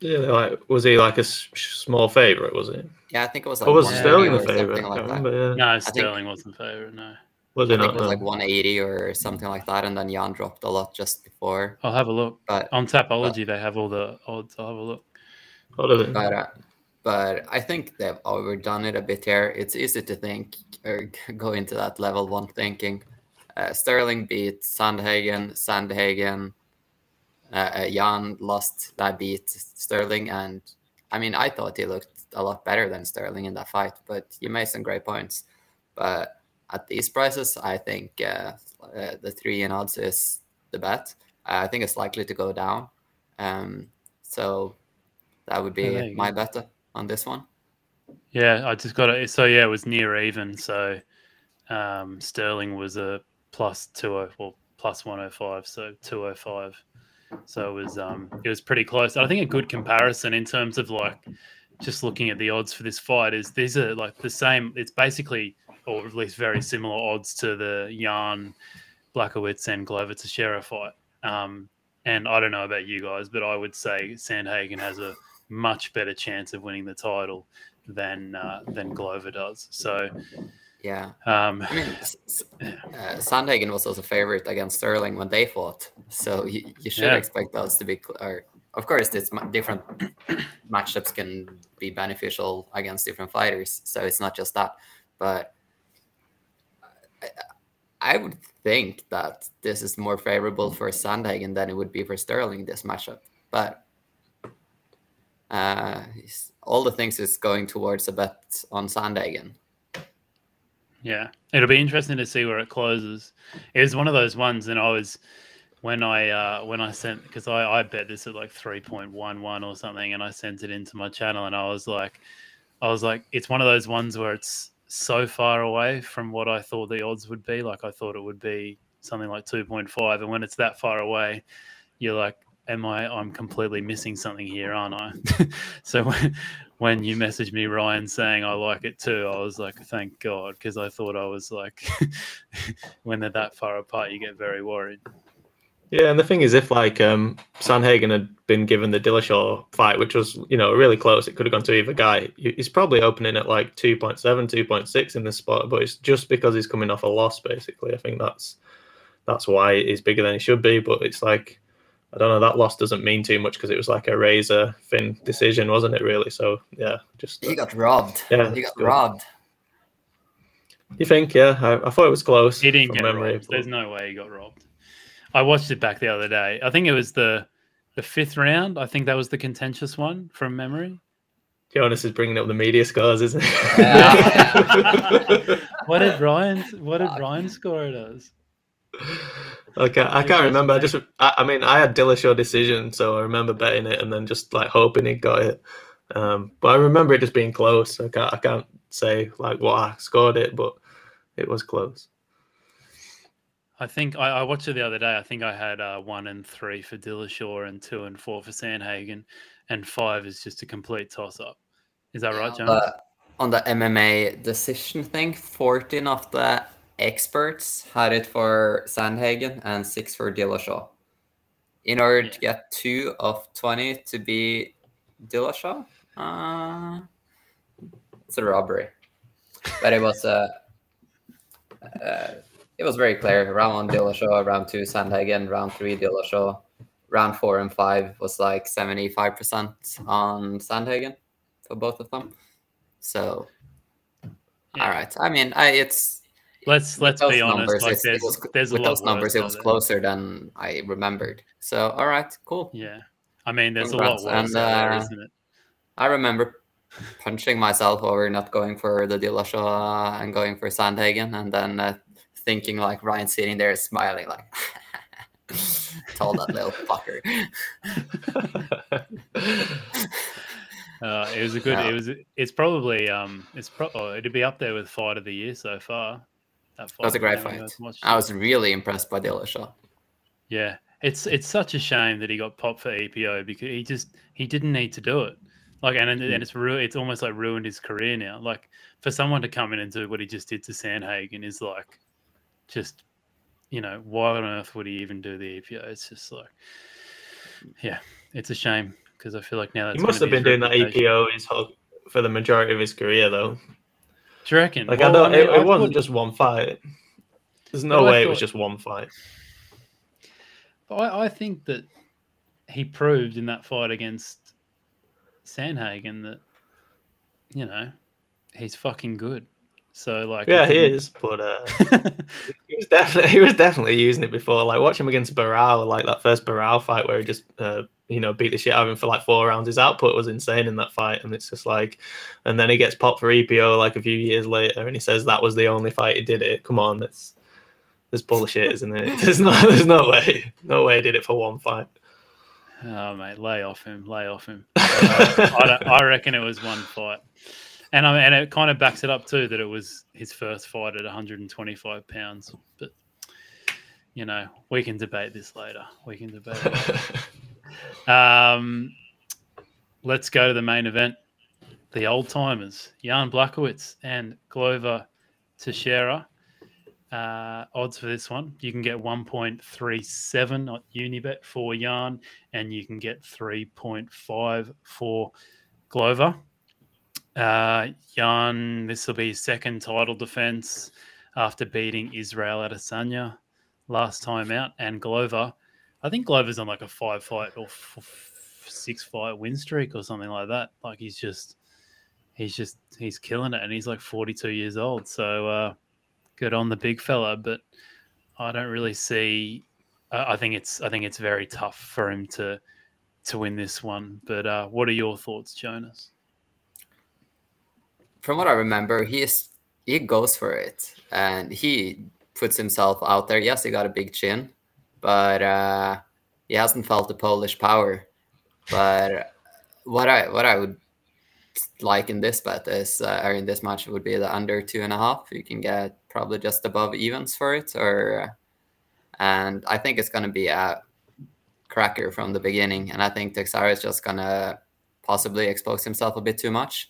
Yeah, like was he like a s- small favorite? Was it? Yeah, I think it was like. Or was 180 Sterling or the favorite? something Like that. remember. Yeah. No, Sterling wasn't favourite. No, Was I think not? it was like 180 or something like that, and then Jan dropped a lot just before. I'll have a look But on Tapology. They have all the odds. I'll have a look. What did it? but uh, but I think they've overdone it a bit here. It's easy to think or go into that level one thinking. Uh, Sterling beat Sandhagen. Sandhagen. Uh, uh, Jan lost that beat Sterling, and I mean I thought he looked a lot better than Sterling in that fight. But you made some great points. But at these prices, I think uh, uh, the three in odds is the bet. I think it's likely to go down. Um, so that would be you my bet on this one. Yeah, I just got it. So yeah, it was near even. So um, Sterling was a plus two oh well plus one oh five, so two oh five. So it was um it was pretty close. I think a good comparison in terms of like just looking at the odds for this fight is these are like the same. It's basically or at least very similar odds to the Jan Blachowicz and Glover to Teixeira fight. Um, and I don't know about you guys, but I would say Sandhagen has a much better chance of winning the title than uh, than Glover does. So Yeah, um, I mean, uh, Sandhagen was also favorite against Sterling when they fought, so you, you should Yeah. expect those to be. Cl- or, of course, this ma- different matchups can be beneficial against different fighters, so it's not just that. But I, I would think that this is more favorable for Sandhagen than it would be for Sterling this matchup, but. Uh, all the things is going towards a bet on Sandhagen. Yeah, it'll be interesting to see where it closes. It was one of those ones, and I was when I uh, when I sent because I, I bet this at like three point one one or something, and I sent it into my channel, and I was like, I was like, it's one of those ones where it's so far away from what I thought the odds would be. Like I thought it would be something like two point five, and when it's that far away, you're like, am I? I'm completely missing something here, aren't I? so when when you messaged me, Ryan, saying I like it too, I was like, thank God, because I thought I was like, when they're that far apart, you get very worried. Yeah, and the thing is, if like um, Sandhagen had been given the Dillashaw fight, which was you know really close, it could have gone to either guy. He's probably opening at like 2.7, 2.6 in this spot, but it's just because he's coming off a loss. Basically, I think that's that's why he's bigger than he should be. But it's like I don't know, that loss doesn't mean too much because it was like a razor thin decision, wasn't it? Really. So yeah, just He got robbed. Yeah, he got good. robbed. you think? Yeah, I, I thought it was close. He didn't from get memory, robbed. but- There's no way he got robbed. I watched it back the other day. I think it was the the fifth round. I think that was the contentious one from memory. Jonas is bringing up the media scores, isn't he? Yeah. What did Ryan? What did Fuck. Ryan score it as? Okay, I can't remember. I just, I, I mean, I had Dillashaw decision, so I remember betting it and then just like hoping he got it. Um, but I remember it just being close. I can't, I can't say like what I scored it, but it was close. I think I, I watched it the other day. I think I had uh, one and three for Dillashaw and two and four for Sandhagen, and five is just a complete toss up. Is that right, John? Jonas? the, on the MMA decision thing, 14 of the experts had it for Sandhagen and six for Dillashaw. In order to get two of 20 to be Dillashaw, uh, it's a robbery. But it was uh, uh, it was very clear. Round one Dillashaw, round two Sandhagen, round three Dillashaw, round four and five was like 75% on Sandhagen for both of them. So, Yeah. all right. I mean, I it's Let's let's be honest. Like there's was- there's a with lot those numbers, it was closer than I remembered. So, all right, cool. Yeah, I mean, there's Congrats, a lot worse and, out there, uh, isn't it? I remember punching myself over not going for the Dillashaw and going for Sandhagen, and then uh, thinking like Ryan sitting there smiling like, told that little fucker. Uh, it was a good. Yeah. It was. It's probably. Um. It's pro. Oh, it'd be up there with fight of the year so far. That, That was a great fight. watched I was really impressed by Dillashaw. Yeah, it's it's such a shame that he got popped for EPO because he just he didn't need to do it. Like and and mm. it's ru- it's almost like ruined his career now. Like for someone to come in and do what he just did to Sandhagen is like just you know why on earth would he even do the EPO? It's just like yeah, it's a shame because I feel like now that's he must have be been doing the reputation. EPO his whole, for the majority of his career, though. Do you reckon? Like Well, I don't, mean, it, I it wasn't thought- just one fight. There's no I way it was just one fight. But I, I think that he proved in that fight against Sandhagen that you know he's fucking good. So like, Yeah, he is, but uh, he was definitely he was definitely using it before. Like watch him against Barao, like that first Barao fight where he just uh, you know beat the shit out of him for like four rounds. His output was insane in that fight, and it's just like, and then he gets popped for EPO like a few years later, and he says that was the only fight he did it. Come on, that's there's bullshit, isn't it? There's no there's no way, no way he did it for one fight. oh mate, lay off him, lay off him. I, don't, I reckon it was one fight, and I and it kind of backs it up too that it was his first fight at 125 pounds. But you know, we can debate this later. We can debate. it. Um, let's go to the main event. The old timers, Jan Blachowicz and Glover Teixeira. Uh, odds for this one, you can get 1.37 at Unibet for Jan, and you can get 3.5 for Glover. Uh, Jan, this will be his second title defense after beating Israel Adesanya last time out, and Glover. I think Glover's on like a five fight or f- f- six fight win streak or something like that. Like he's just, he's just, he's killing it, and he's like 42 years old. So uh, good on the big fella, but I don't really see. I think it's, I think it's very tough for him to to win this one. But uh, what are your thoughts, Jonas? From what I remember, he is he goes for it and he puts himself out there. Yes, he got a big chin, but uh, he hasn't felt the Polish power. But what I what I would like in this bet is uh, or in this match would be the under two and a half. You can get probably just above evens for it, or and I think it's going to be a cracker from the beginning. And I think Teixeira is just going to possibly expose himself a bit too much.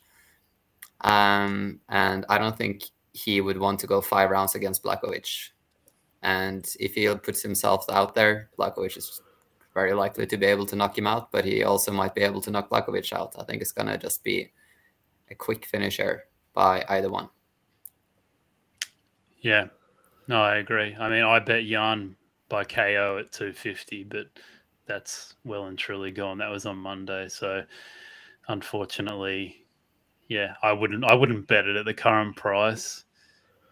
Um, and I don't think he would want to go five rounds against Blachowicz. And if he puts himself out there, Blachowicz is very likely to be able to knock him out, but he also might be able to knock Blachowicz out. I think it's going to just be a quick finisher by either one. Yeah, no, I agree. I mean, I bet Jan by KO at 250, but that's well and truly gone. That was on Monday, so unfortunately, yeah, I wouldn't I wouldn't bet it at the current price.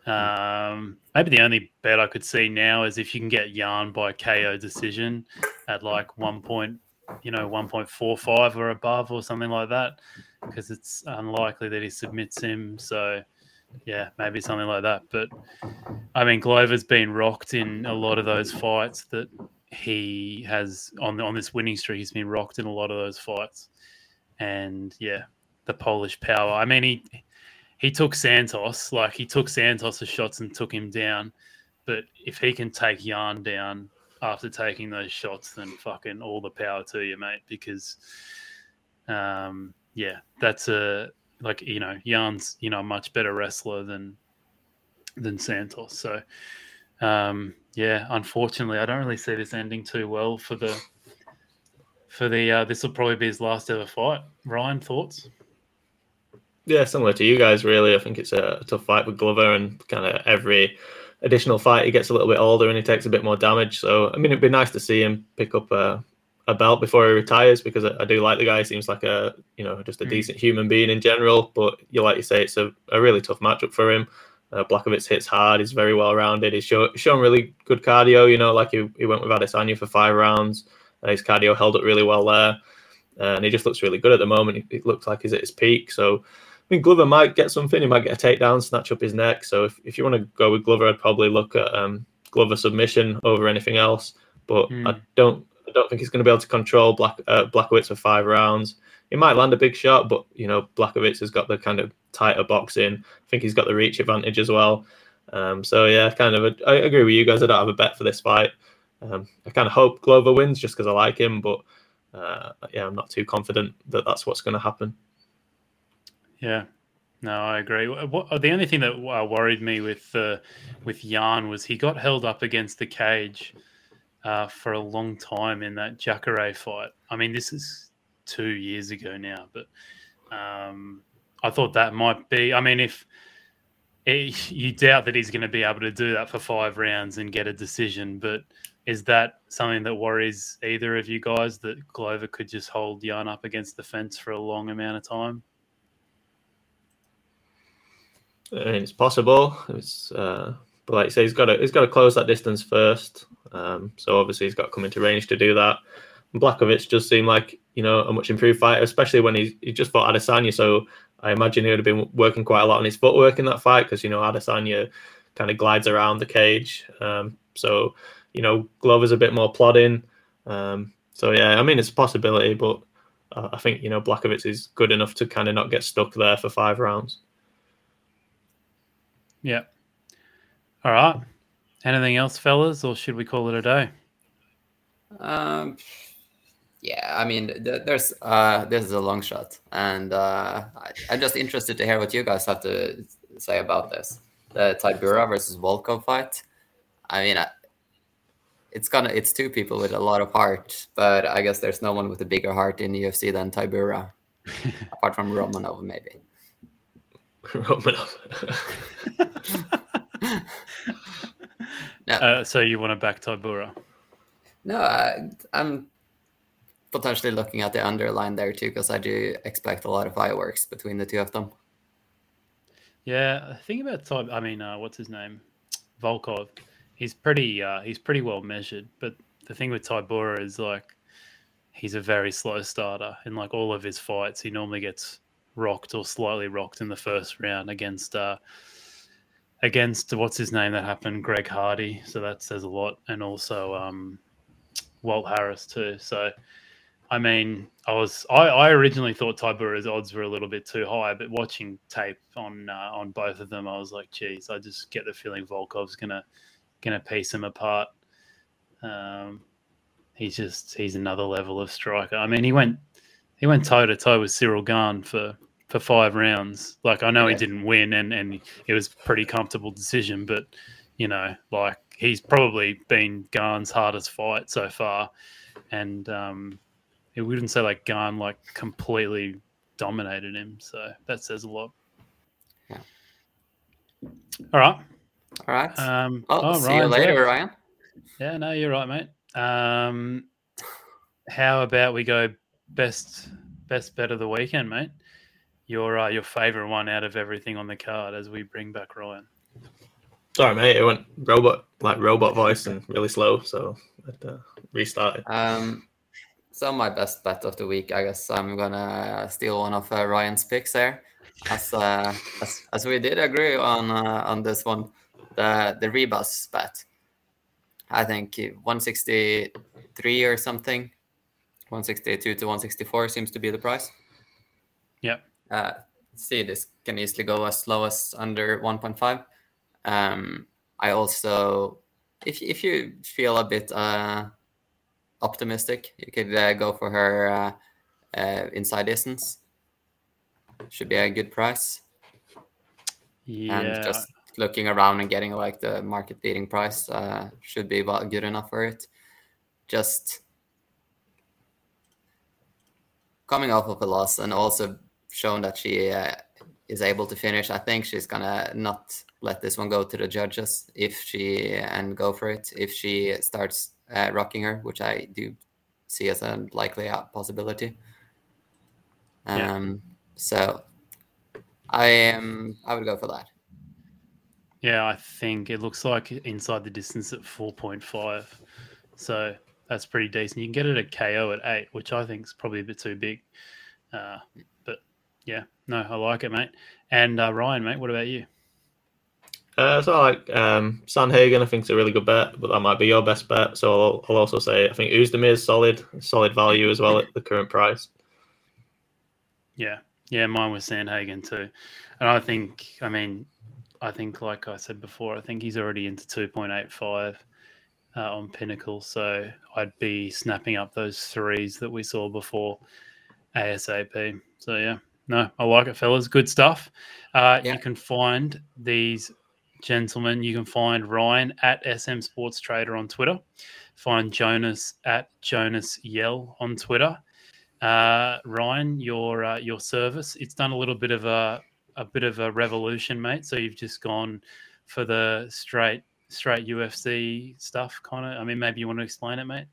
Um, maybe the only bet I could see now is if you can get Jan by KO decision at like one point, you know, one point four five or above or something like that, because it's unlikely that he submits him. So yeah, maybe something like that. But I mean, Glover's been rocked in a lot of those fights that he has on on this winning streak. He's been rocked in a lot of those fights, and yeah, the Polish power. I mean, he he took Santos like he took Santos' shots and took him down. But if he can take Jan down after taking those shots, then fucking all the power to you, mate. Because, um, yeah, that's a like you know Jan's you know a much better wrestler than than Santos. So um, yeah, unfortunately, I don't really see this ending too well for the for the. Uh, this will probably be his last ever fight. Ryan, thoughts? Yeah, similar to you guys, really. I think it's a tough fight with Glover, and kind of every additional fight, he gets a little bit older and he takes a bit more damage. So, I mean, it'd be nice to see him pick up a, a belt before he retires because I, I, do like the guy. He seems like a, you know, just a mm. decent human being in general. But you like you say, it's a, a really tough matchup for him. Uh, hits hard. He's very well rounded. He's show, shown really good cardio. You know, like he, he went with Adesanya for five rounds. Uh, his cardio held up really well there. Uh, and he just looks really good at the moment. It looks like he's at his peak. So I think Glover might get something. He might get a takedown, snatch up his neck. So if, if you want to go with Glover, I'd probably look at um, Glover submission over anything else. But mm. I don't I don't think he's going to be able to control Black uh, Blachowicz for five rounds. He might land a big shot, but you know Blachowicz has got the kind of tighter boxing. I think he's got the reach advantage as well. Um, so yeah, kind of. A, I agree with you guys. I don't have a bet for this fight. Um, I kind of hope Glover wins just because I like him, but uh, yeah, I'm not too confident that that's what's going to happen. Yeah, no, I agree. What, the only thing that uh, worried me with uh, with Jan was he got held up against the cage uh, for a long time in that Jacare fight. I mean, this is two years ago now, but um, I thought that might be. I mean, if it, you doubt that he's going to be able to do that for five rounds and get a decision, but is that something that worries either of you guys that Glover could just hold Jan up against the fence for a long amount of time? Mean, it's possible. It's uh, but like I say, he's got to he's got to close that distance first. Um, so obviously he's got to come into range to do that. And Blachowicz does seem like you know a much improved fighter, especially when he he just fought Adesanya. So I imagine he would have been working quite a lot on his footwork in that fight because you know Adesanya kind of glides around the cage. Um, so you know Glover's a bit more plodding. Um, so yeah, I mean it's a possibility, but uh, I think you know Blachowicz is good enough to kind of not get stuck there for five rounds. Yeah. All right. Anything else, fellas, or should we call it a day? Um, yeah, I mean, th- there's uh, this is a long shot, and uh, I, am just interested to hear what you guys have to say about this. The Tybura versus Volkov fight. I mean, I, it's gonna it's two people with a lot of heart, but I guess there's no one with a bigger heart in the UFC than Tybura, apart from Romanov, maybe. Romanov. no. Uh, so you want to back Tybura? No, I, I'm potentially looking at the underline there too because I do expect a lot of fireworks between the two of them. Yeah, the thing about Ty. I mean, uh, what's his name? Volkov. He's pretty. Uh, he's pretty well measured. But the thing with Tybura is like, he's a very slow starter. In like all of his fights, he normally gets rocked or slightly rocked in the first round against uh, against what's his name that happened, Greg Hardy. So that says a lot, and also um, Walt Harris too. So I mean, I was I, I originally thought Tybura's odds were a little bit too high, but watching tape on uh, on both of them, I was like, geez, I just get the feeling Volkov's gonna gonna piece him apart. Um, he's just he's another level of striker. I mean, he went he went toe to toe with Ciryl Gane for for five rounds. Like I know he didn't win, and and it was a pretty comfortable decision, but you know, like he's probably been Gane's hardest fight so far, and um, it wouldn't say like Gahn like completely dominated him. So that says a lot. Yeah. All right. All right. Um, well, oh, see you later. Ryan. Yeah, no, you're right, mate. Um, how about we go best best bet of the weekend, mate? Your uh, your favorite one out of everything on the card as we bring back Ryan. Sorry, mate. It went robot like robot voice and really slow, so I uh, restarted. Um, so my best bet of the week, I guess I'm gonna steal one of uh, Ryan's picks there, as uh, as, as we did agree on uh, on this one, the the Ribas bet. I think 163 or something, 162 to 164 seems to be the price. Yep. Uh, see, this can easily go as low as under 1.5. Um, I also, if if you feel a bit uh, optimistic, you could uh, go for her uh, uh, inside distance. Should be a good price. Yeah, And just looking around and getting like the market leading price uh, should be about good enough for it. Just coming off of a loss and also shown that she uh, is able to finish. I think she's gonna not let this one go to the judges if she and go for it if she starts uh, rocking her, which I do see as a likely uh, possibility. Yeah. Um, so I am. I would go for that. yeah, I think it looks like inside the distance at four point five, so that's pretty decent. You can get it at KO at eight, which I think is probably a bit too big. Uh, but yeah, no, I like it, mate. And uh, Ryan, mate, what about you? Uh, so I like um, Sandhagen. I think it's a really good bet, but that might be your best bet. So I'll, I'll also say I think Ozdemir is solid, solid value as well at the current price. Yeah, yeah, mine was Sandhagen too, and I think, I mean, I think, like I said before, I think he's already into two point eight five uh, on Pinnacle, so I'd be snapping up those threes that we saw before ASAP. So yeah, no, I like it, fellas. Good stuff. Uh, Yeah. You can find these gentlemen. You can find Ryan at SM Sports Trader on Twitter. Find Jonas at Jonas Yell on Twitter uh, Ryan, your uh, your service. It's done a little bit of a a bit of a revolution, mate. So you've just gone for the straight straight UFC stuff, kind of. I mean, maybe you want to explain it, mate.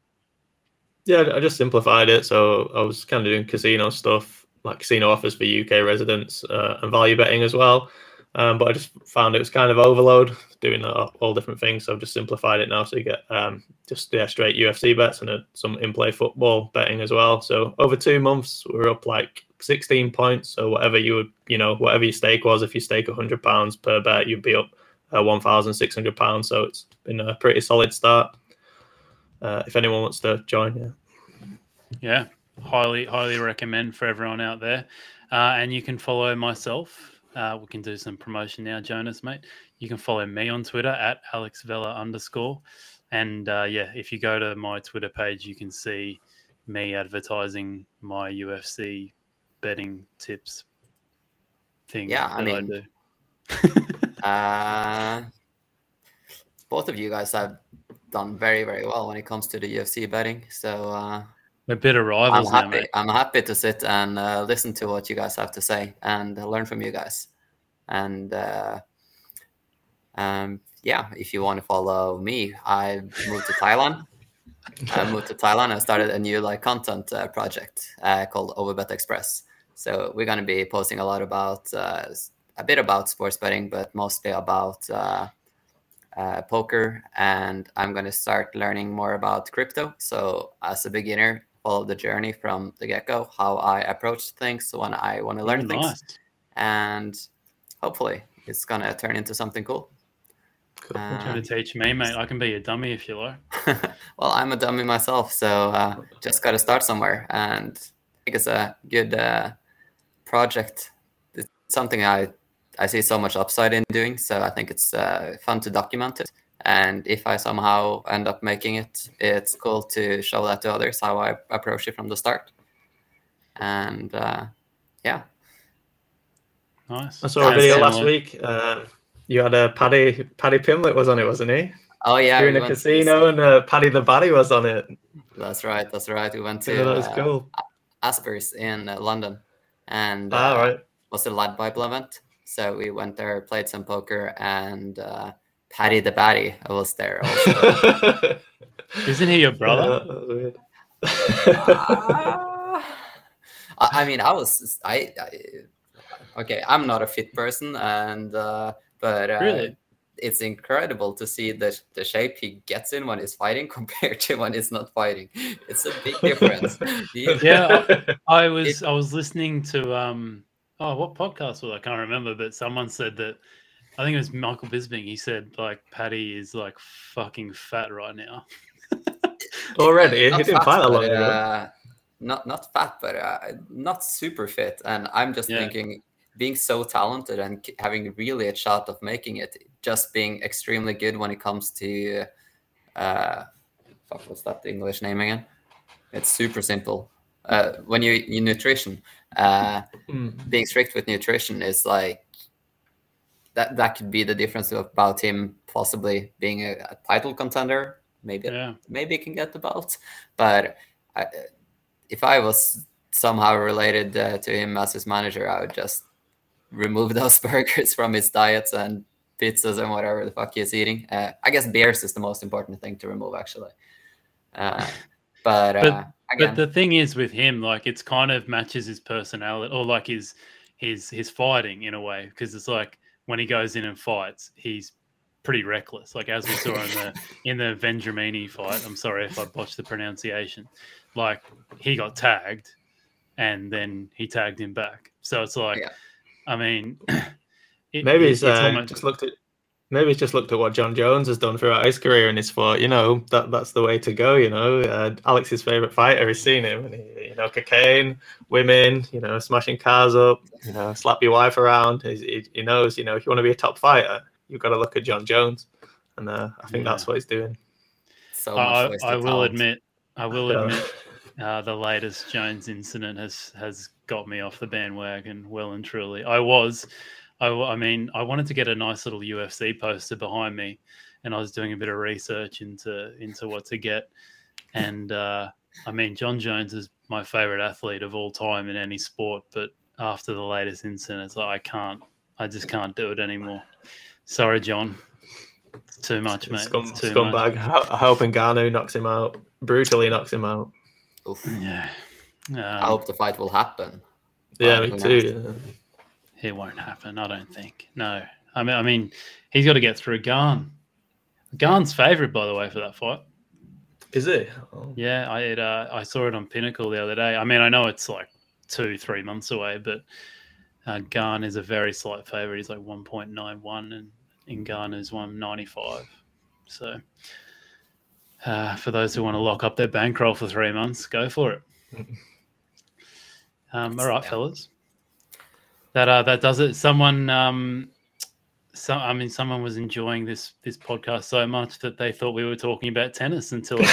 Yeah, I just simplified it. So I was kind of doing casino stuff, like casino offers for UK residents uh, and value betting as well. Um, but I just found it was kind of overload doing all different things. So I've just simplified it now. So you get um, just yeah, straight UFC bets and uh, some in play football betting as well. So over two months, we're up like 16 points. So whatever you would, you know, whatever your stake was, if you stake £100 per bet, you'd be up uh, £1,600. So it's been a pretty solid start. Uh, if anyone wants to join, yeah. Yeah, highly highly recommend for everyone out there. Uh, and you can follow myself. Uh, we can do some promotion now, Jonas, mate. You can follow me on Twitter at alexvella underscore. And uh, yeah, if you go to my Twitter page, you can see me advertising my UFC betting tips thing. Yeah, I mean, do. Uh, both of you guys have done very, very well when it comes to the UFC betting. So uh, We're bitter I'm rivals now, happy. mate. I'm happy to sit and uh, listen to what you guys have to say and learn from you guys. And uh, um, yeah, if you want to follow me, I moved to Thailand. I moved to Thailand and started a new like content uh, project uh, called Overbet Express. So we're going to be posting a lot about uh, a bit about sports betting, but mostly about uh, uh, poker. And I'm going to start learning more about crypto. So as a beginner, follow the journey from the get go, how I approach things when I want to learn things, and hopefully it's going to turn into something cool. Cool. Uh, Trying to teach me, mate. I can be a dummy if you like. well, I'm a dummy myself, so uh, just got to start somewhere, and I think it's a good uh, project. It's something I I see so much upside in doing, so I think it's uh, fun to document it. And if I somehow end up making it, it's cool to show that to others how I approach it from the start. And uh, yeah, Nice. I saw a video it. last week. Uh, you had a Paddy Paddy Pimblett was on it, wasn't he? oh yeah, You're in we a went to- casino and uh, Paddy the Baddy was on it. That's right, that's right. We went Yeah, to that was uh, cool. Aspers in uh, London, and uh, Ah, right. was the Lad Bible event. So we went there, played some poker, and uh, Paddy the Baddy was there also. Isn't he your brother? that was weird. Ah. I, I mean, I was I, I okay. I'm not a fit person, and uh, but uh, Really? it's incredible to see the the shape he gets in when he's fighting compared to when he's not fighting. It's a big difference. Yeah, I was I was listening to um oh what podcast was? I can't remember, but someone said that I think it was Michael Bisping. He said like Paddy is like fucking fat right now. Already, he didn't fat, fight that long ago. uh, not not fat, but uh, not super fit. And I'm just Yeah. thinking, being so talented and having really a shot of making it, just being extremely good when it comes to, uh, fuck, what's that the English name again? It's super simple. Uh, when you you nutrition, uh, Mm. being strict with nutrition is like that. That could be the difference about him possibly being a, a title contender. Maybe Yeah. maybe can get the belt. But I, if I was somehow related uh, to him as his manager, I would just remove those burgers from his diets and pizzas and whatever the fuck he's eating. Uh, I guess beers is the most important thing to remove, actually. Uh, but, But- uh, again, But the thing is with him, like it's kind of matches his personality or like his his his fighting in a way because it's like when he goes in and fights, he's pretty reckless. Like as we saw in the in the Vendramini fight. I'm sorry if I botched the pronunciation. Like he got tagged, and then he tagged him back. So it's like, Yeah. I mean, it- Maybe it- he's it's uh, almost- just looked at. Maybe he's just looked at what Jon Jones has done throughout his career and he's thought, you know, that that's the way to go. You know, uh, Alex's favorite fighter. He's seen him, and he, you know, cocaine, women, you know, smashing cars up, you know, slap your wife around. He's, he, he knows, you know, if you want to be a top fighter, you've got to look at Jon Jones, and uh, I think Yeah. that's what he's doing. so much I, I will talent. admit, I will Yeah. admit, uh, the latest Jones incident has has got me off the bandwagon well and truly. I was, I, w- I mean, I wanted to get a nice little UFC poster behind me, and I was doing a bit of research into into what to get, and uh, I mean, Jon Jones is my favorite athlete of all time in any sport, but after the latest incident, it's like I can't, I just can't do it anymore. Sorry, Jon. It's too much, mate. Scum, It's too much. scumbag. Ho- I hope Ngannou knocks him out, brutally knocks him out. Oof. Yeah. Um, I hope the fight will happen. Yeah, Well, me too. yeah. It won't happen. I don't think. No. I mean, I mean, he's got to get through Gane. Gane's favorite, by the way, for that fight. Is it? Oh. Yeah, I it, uh, I saw it on Pinnacle the other day. I mean, I know it's like two, three months away, but uh, Gane is a very slight favorite. He's like one point nine one, and Ngan is one ninety five. So, uh, for those who want to lock up their bankroll for three months, go for it. Um, all right, fellas. That uh, that does it. Someone, um, so I mean, someone was enjoying this this podcast so much that they thought we were talking about tennis until about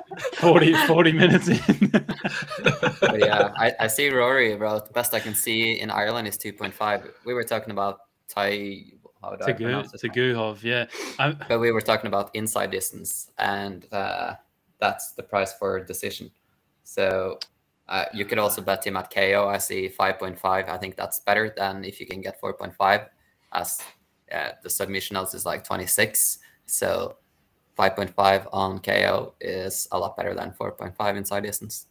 40, 40 minutes in. But yeah, I, I see Rory wrote best I can see in Ireland is 2.5. We were talking about Tai. How do I Tagu, pronounce? Taguhov, yeah. I, But we were talking about inside distance, and uh, that's the price for decision. So uh, you could also bet him at KO. I see 5.5. I think that's better than if you can get 4.5, as uh, the submission odds is like 26. So 5.5 on KO is a lot better than 4.5 inside distance.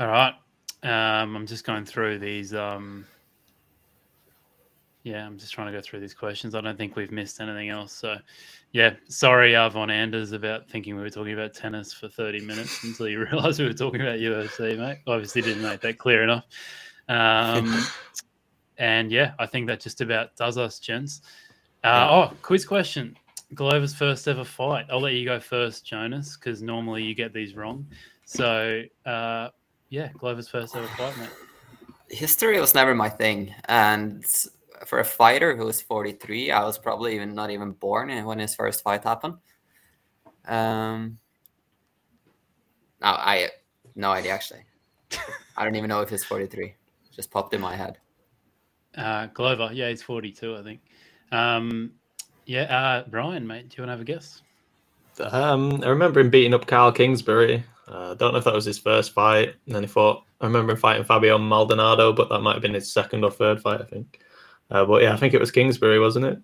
All right. Um, I'm just going through these. Um, yeah, I'm just trying to go through these questions. I don't think we've missed anything else. So, yeah, sorry, uh, Von Anders, about thinking we were talking about tennis for 30 minutes until you realised we were talking about UFC, mate. Obviously, didn't make that clear enough. Um, and yeah, I think that just about does us, gents. Uh, Oh, quiz question. Glover's first ever fight. I'll let you go first, Jonas, because normally you get these wrong. So, uh, yeah, Glover's first ever fight, mate. history was never my thing and for a fighter who was 43 i was probably even not even born when his first fight happened um no i no idea actually i don't even know if he's 43 just popped in my head Uh, Glover, yeah, he's 42, I think. Um, yeah, uh, Brian, mate, do you want to have a guess? Um, I remember him beating up Kyle Kingsbury. Uh, don't know if that was his first fight. And then he fought. I remember him fighting Fabio Maldonado, but that might have been his second or third fight, I think. Uh, but yeah, I think it was Kingsbury, wasn't it?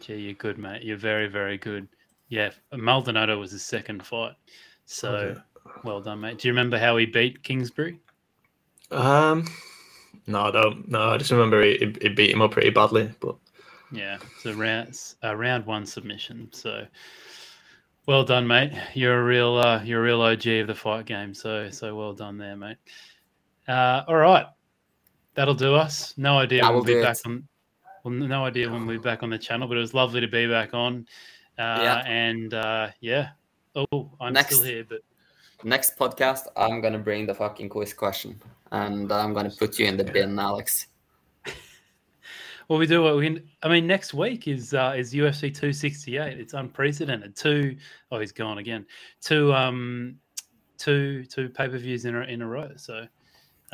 Gee, you're good, mate. You're very, very good. Yeah, Maldonado was his second fight. So, Okay. well done, mate. Do you remember how he beat Kingsbury? Um, no, I don't. No, I just remember he, he- he beat him up pretty badly. But Yeah, it's a round, a round one submission. So, well done, mate. You're a real, uh, you're a real OG of the fight game. So, so well done there, mate. Uh, all right, that'll do us. No idea That when we'll be back it. on. Well, no idea when we'll be back on the channel, but it was lovely to be back on. Uh, Yeah. and uh, yeah. Oh, I'm Next. still here, but next podcast i'm gonna bring the fucking quiz question and i'm gonna put you in the bin alex Well, we do what we. I mean, next week is uh, is UFC 268. It's unprecedented. Two. Oh, he's gone again. Two. Um, two two pay per views in a in a row. So, um,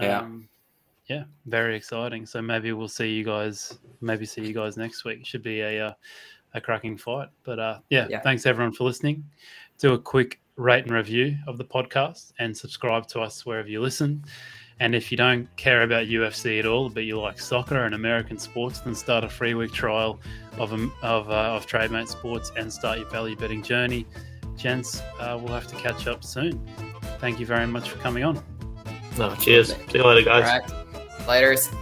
yeah, very exciting. So maybe we'll see you guys. Maybe see you guys next week. Should be a uh, a cracking fight. But uh, yeah, Yeah. thanks everyone for listening. Do a quick rate and review of the podcast and subscribe to us wherever you listen. And if you don't care about UFC at all, but you like soccer and American sports, then start a free week trial of um, of, uh, of TradeMate Sports and start your value betting journey. Gents, uh, we'll have to catch up soon. Thank you very much for coming on. no, cheers. See you later, all guys. Laters